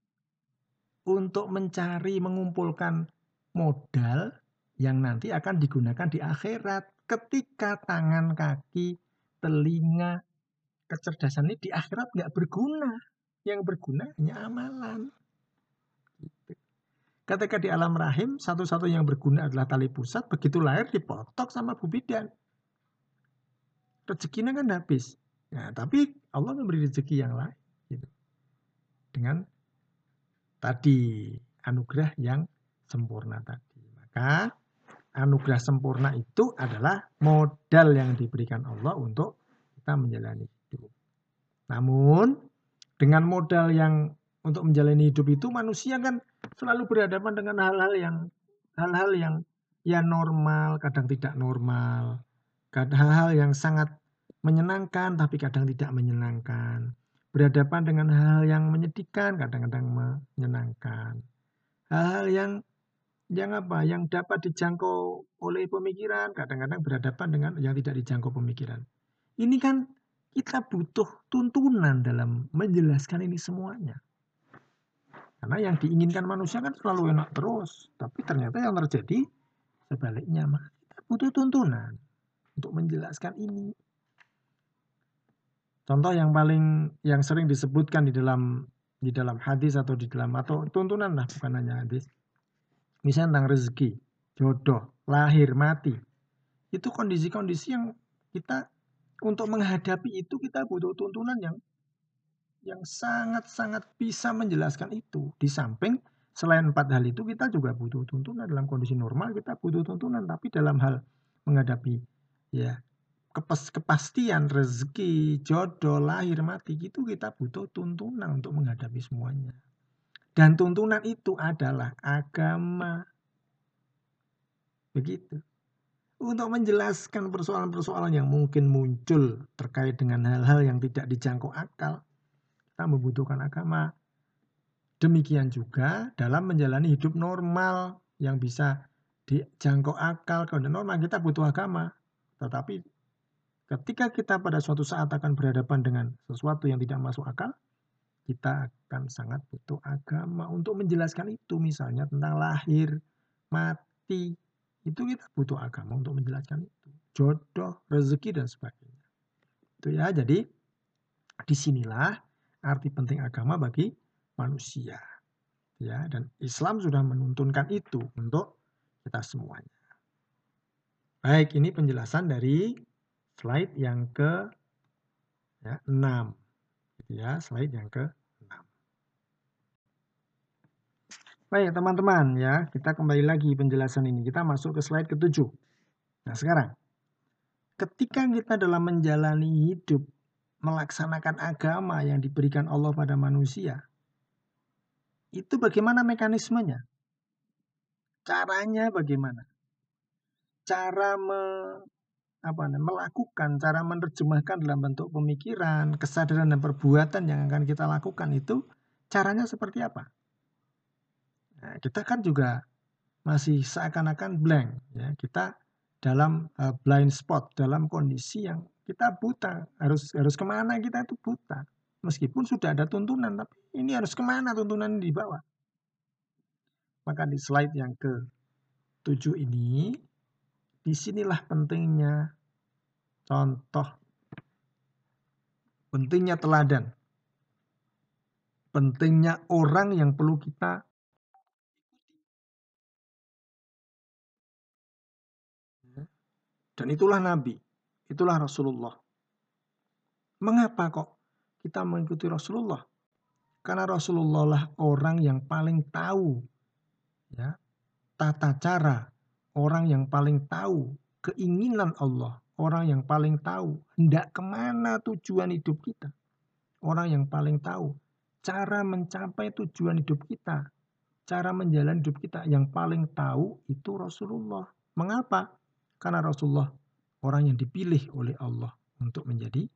Untuk mencari, mengumpulkan modal yang nanti akan digunakan di akhirat ketika tangan, kaki, telinga, kecerdasan ini di akhirat nggak berguna. Yang berguna hanya amalan. Gitu. Ketika di alam rahim, satu-satu yang berguna adalah tali pusat, begitu lahir dipotok sama bidan. Rezekinya kan habis. Nah, tapi Allah memberi rezeki yang lain. Gitu. Dengan tadi anugerah yang sempurna tadi. Maka anugerah sempurna itu adalah modal yang diberikan Allah untuk kita menjalani hidup. Namun dengan modal yang untuk menjalani hidup itu manusia kan selalu berhadapan dengan hal-hal yang hal-hal yang ya normal, kadang tidak normal, hal-hal yang sangat menyenangkan tapi kadang tidak menyenangkan. Berhadapan dengan hal-hal yang menyedihkan, kadang-kadang menyenangkan. Hal-hal yang yang apa yang dapat dijangkau oleh pemikiran kadang-kadang berhadapan dengan yang tidak dijangkau pemikiran ini kan kita butuh tuntunan dalam menjelaskan ini semuanya. Karena yang diinginkan manusia kan selalu enak terus. Tapi ternyata yang terjadi sebaliknya. Maka kita butuh tuntunan untuk menjelaskan ini. Contoh yang paling yang sering disebutkan di dalam di dalam hadis atau di dalam atau tuntunan lah bukan hanya hadis. Misalnya tentang rezeki, jodoh, lahir, mati. Itu kondisi-kondisi yang kita untuk menghadapi itu kita butuh tuntunan yang yang sangat-sangat bisa menjelaskan itu. Di samping selain empat hal itu kita juga butuh tuntunan dalam kondisi normal kita butuh tuntunan tapi dalam hal menghadapi ya kepas, kepastian rezeki, jodoh, lahir, mati itu kita butuh tuntunan untuk menghadapi semuanya. Dan tuntunan itu adalah agama. Begitu. Untuk menjelaskan persoalan-persoalan yang mungkin muncul terkait dengan hal-hal yang tidak dijangkau akal, kita membutuhkan agama. Demikian juga dalam menjalani hidup normal yang bisa dijangkau akal, kalau normal kita butuh agama. Tetapi ketika kita pada suatu saat akan berhadapan dengan sesuatu yang tidak masuk akal, kita akan sangat butuh agama untuk menjelaskan itu. Misalnya tentang lahir, mati, itu kita butuh agama untuk menjelaskan itu. Jodoh, rezeki, dan sebagainya. Itu ya, jadi di sinilah arti penting agama bagi manusia. Ya, dan Islam sudah menuntunkan itu untuk kita semuanya. Baik, ini penjelasan dari slide yang ke ya, 6. Gitu ya, slide yang ke 6. Baik, teman-teman ya, kita kembali lagi penjelasan ini. Kita masuk ke slide ke-7. Nah, sekarang ketika kita dalam menjalani hidup melaksanakan agama yang diberikan Allah pada manusia. Itu bagaimana mekanismenya? Caranya bagaimana? Cara me, apa, melakukan, cara menerjemahkan dalam bentuk pemikiran, kesadaran dan perbuatan yang akan kita lakukan itu caranya seperti apa? Nah, kita kan juga masih seakan-akan blank ya. Kita dalam uh, blind spot, dalam kondisi yang kita buta. Harus harus ke mana kita itu buta. Meskipun sudah ada tuntunan, tapi ini harus ke mana tuntunan di bawah. Maka di slide yang ke tujuh ini, di sinilah pentingnya contoh, pentingnya teladan, pentingnya orang yang perlu kita Dan itulah Nabi. Itulah Rasulullah. Mengapa kok kita mengikuti Rasulullah? Karena Rasulullah lah orang yang paling tahu ya, tata cara, orang yang paling tahu keinginan Allah, orang yang paling tahu hendak ke mana tujuan hidup kita, orang yang paling tahu cara mencapai tujuan hidup kita, cara menjalani hidup kita yang paling tahu itu Rasulullah. Mengapa? Karena Rasulullah orang yang dipilih oleh Allah untuk menjadi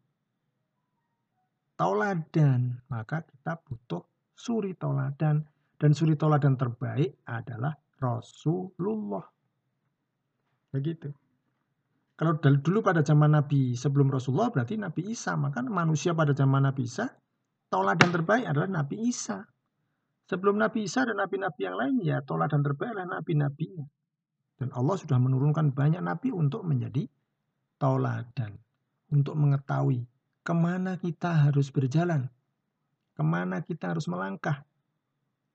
tauladan, maka kita butuh suri tauladan dan suri tauladan terbaik adalah Rasulullah. Begitu. Kalau dulu pada zaman Nabi sebelum Rasulullah berarti Nabi Isa, maka manusia pada zaman Nabi Isa tauladan terbaik adalah Nabi Isa. Sebelum Nabi Isa dan nabi-nabi yang lain ya tauladan terbaik adalah nabi-nabinya. Dan Allah sudah menurunkan banyak nabi untuk menjadi tauladan untuk mengetahui ke mana kita harus berjalan, ke mana kita harus melangkah,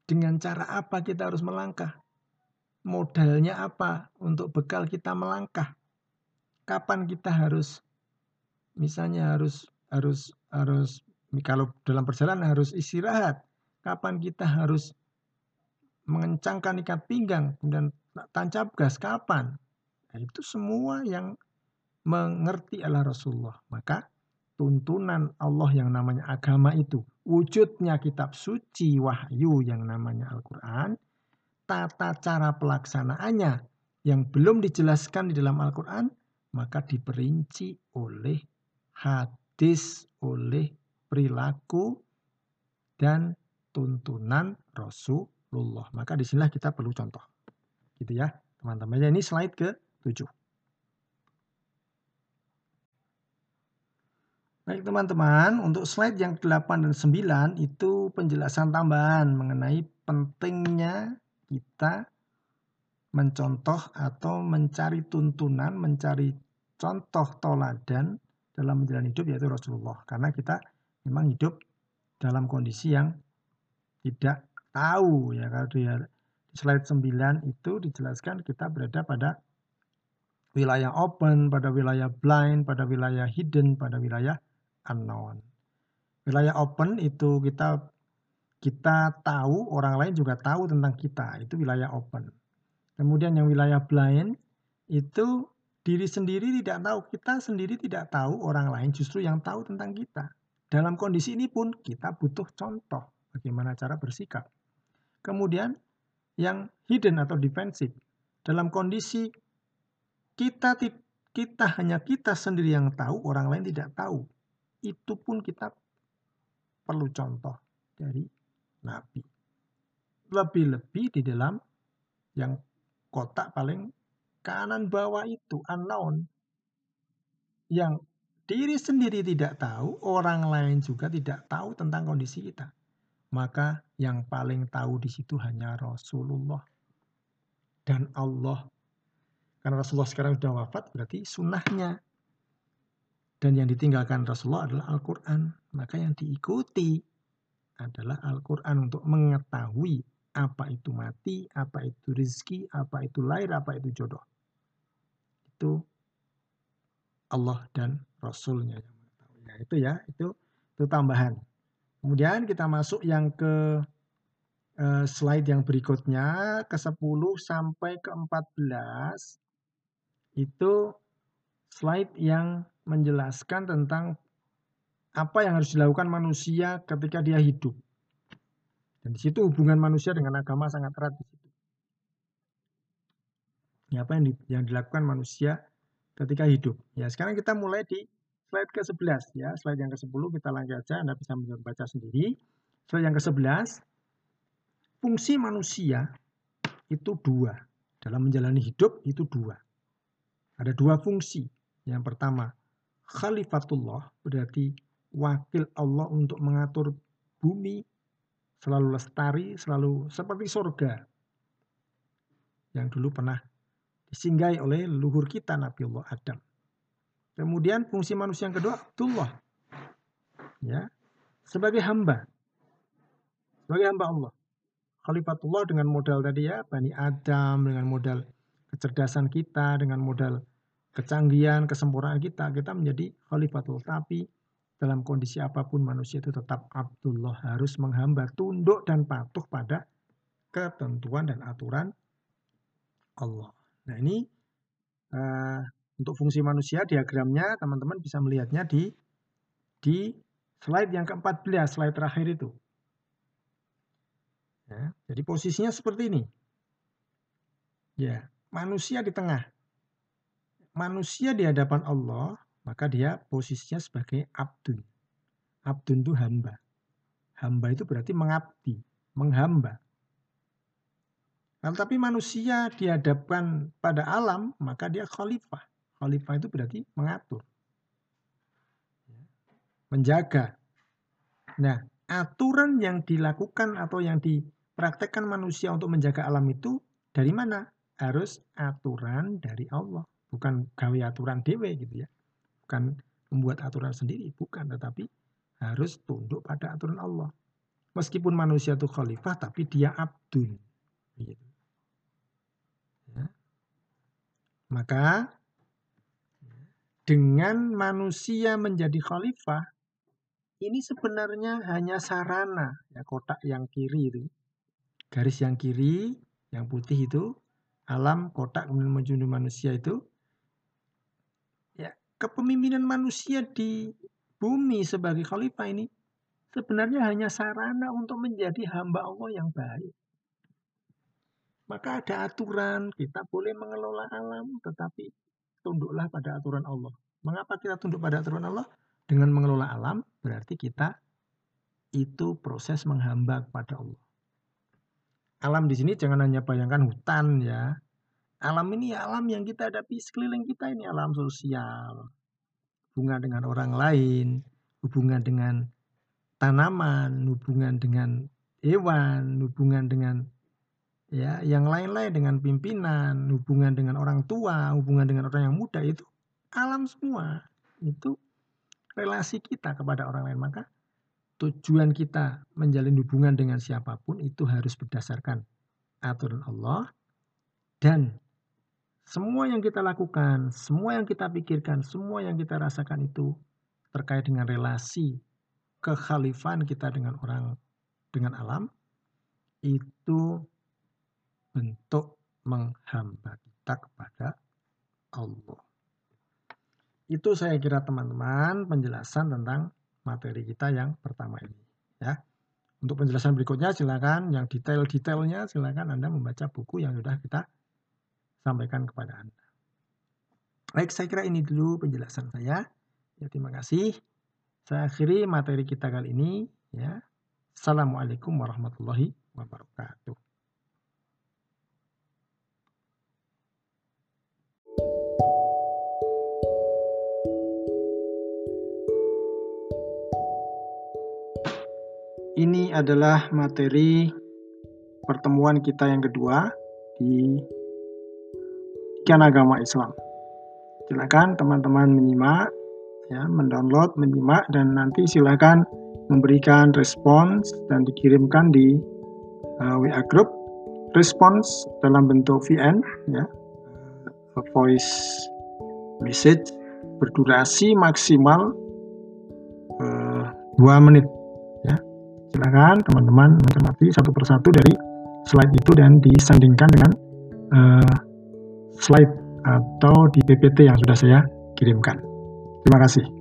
dengan cara apa kita harus melangkah, modalnya apa untuk bekal kita melangkah, kapan kita harus, misalnya harus harus harus kalau dalam perjalanan harus istirahat, kapan kita harus mengencangkan ikat pinggang dan tancap gas kapan. Nah, itu semua yang mengerti adalah Rasulullah. Maka tuntunan Allah yang namanya agama itu, wujudnya kitab suci wahyu yang namanya Al-Quran, tata cara pelaksanaannya yang belum dijelaskan di dalam Al-Quran, maka diperinci oleh hadis, oleh perilaku, dan tuntunan Rasulullah. Maka di sinilah kita perlu contoh. Gitu ya, teman-teman. Ini slide ke-7. Baik teman-teman, untuk slide yang 8 dan 9 itu penjelasan tambahan mengenai pentingnya kita mencontoh atau mencari tuntunan, mencari contoh toladan dalam menjalani hidup yaitu Rasulullah. Karena kita memang hidup dalam kondisi yang tidak tahu ya kalau di slide 9 itu dijelaskan kita berada pada wilayah open, pada wilayah blind, pada wilayah hidden, pada wilayah unknown. Wilayah open itu kita kita tahu, orang lain juga tahu tentang kita. Itu wilayah open. Kemudian yang wilayah blind itu diri sendiri tidak tahu, kita sendiri tidak tahu, orang lain justru yang tahu tentang kita. Dalam kondisi ini pun kita butuh contoh bagaimana cara bersikap. Kemudian yang hidden atau defensive. Dalam kondisi kita kita hanya kita sendiri yang tahu, orang lain tidak tahu. Itu pun kita perlu contoh dari Nabi. Lebih-lebih di dalam yang kotak paling kanan bawah itu unknown yang diri sendiri tidak tahu, orang lain juga tidak tahu tentang kondisi kita. Maka yang paling tahu di situ hanya Rasulullah dan Allah. Karena Rasulullah sekarang sudah wafat, berarti sunnahnya. Dan yang ditinggalkan Rasulullah adalah Al-Quran. Maka yang diikuti adalah Al-Quran untuk mengetahui apa itu mati, apa itu rizki, apa itu lahir, apa itu jodoh. Itu Allah dan Rasulnya yang mengetahui. Ya, itu ya, itu itu tambahan. Kemudian kita masuk yang ke uh, slide yang berikutnya ke 10 sampai ke 14 itu slide yang menjelaskan tentang apa yang harus dilakukan manusia ketika dia hidup. Dan di situ hubungan manusia dengan agama sangat erat di situ. Ya, apa yang, di, yang dilakukan manusia ketika hidup. Ya, sekarang kita mulai di slide ke-11 ya. Slide yang ke-10 kita lanjut aja, Anda bisa membaca sendiri. Slide yang ke-11 fungsi manusia itu dua. Dalam menjalani hidup itu dua. Ada dua fungsi. Yang pertama, khalifatullah berarti wakil Allah untuk mengatur bumi selalu lestari, selalu seperti surga yang dulu pernah disinggahi oleh leluhur kita Nabi Allah Adam. Kemudian fungsi manusia yang kedua Abdullah. Ya. Sebagai hamba. Sebagai hamba Allah. Khalifatullah dengan modal tadi ya, Bani Adam dengan modal kecerdasan kita, dengan modal kecanggihan, kesempurnaan kita, kita menjadi khalifatullah. Tapi dalam kondisi apa pun manusia itu tetap Abdullah harus menghamba tunduk dan patuh pada ketentuan dan aturan Allah. Nah ini uh, untuk fungsi manusia diagramnya teman-teman bisa melihatnya di di slide yang ke-14, slide terakhir itu. Ya, jadi posisinya seperti ini. Ya, manusia di tengah. Manusia di hadapan Allah maka dia posisinya sebagai abdun. Abdun itu hamba. Hamba itu berarti mengabdi, menghamba. Kalau tapi manusia dihadapkan pada alam, maka dia khalifah. Khalifah itu berarti mengatur. Menjaga. Nah, aturan yang dilakukan atau yang dipraktekkan manusia untuk menjaga alam itu dari mana? Harus aturan dari Allah. Bukan gawe aturan dewe gitu ya bukan membuat aturan sendiri, bukan, tetapi harus tunduk pada aturan Allah. Meskipun manusia itu khalifah, tapi dia abdul. Ya. Maka dengan manusia menjadi khalifah, ini sebenarnya hanya sarana, ya kotak yang kiri itu, garis yang kiri, yang putih itu, alam kotak kemudian menuju manusia itu kepemimpinan manusia di bumi sebagai khalifah ini sebenarnya hanya sarana untuk menjadi hamba Allah yang baik. Maka ada aturan, kita boleh mengelola alam, tetapi tunduklah pada aturan Allah. Mengapa kita tunduk pada aturan Allah? Dengan mengelola alam, berarti kita itu proses menghamba kepada Allah. Alam di sini jangan hanya bayangkan hutan ya, Alam ini alam yang kita hadapi sekeliling kita ini alam sosial. Bunga dengan orang lain, hubungan dengan tanaman, hubungan dengan hewan, hubungan dengan ya yang lain-lain dengan pimpinan, hubungan dengan orang tua, hubungan dengan orang yang muda itu alam semua. Itu relasi kita kepada orang lain. Maka tujuan kita menjalin hubungan dengan siapa pun itu harus berdasarkan aturan Allah dan semua yang kita lakukan, semua yang kita pikirkan, semua yang kita rasakan itu terkait dengan relasi kekhalifan kita dengan orang dengan alam itu bentuk menghamba kita kepada Allah. Itu saya kira teman-teman penjelasan tentang materi kita yang pertama ini ya. Untuk penjelasan berikutnya silakan yang detail-detailnya silakan Anda membaca buku yang sudah kita sampaikan kepada Anda. Baik, saya kira ini dulu penjelasan saya. Ya, terima kasih. Saya akhiri materi kita kali ini ya. Assalamualaikum warahmatullahi wabarakatuh. Ini adalah materi pertemuan kita yang kedua di Kian Agama Islam. Silakan teman-teman menyimak, ya, mendownload, menyimak, dan nanti silakan memberikan respons dan dikirimkan di uh, WA group respons dalam bentuk VN, ya, uh, voice message berdurasi maksimal uh, 2 menit Silakan teman-teman mencermati satu persatu dari slide itu dan disandingkan dengan uh, slide atau di PPT yang sudah saya kirimkan. Terima kasih.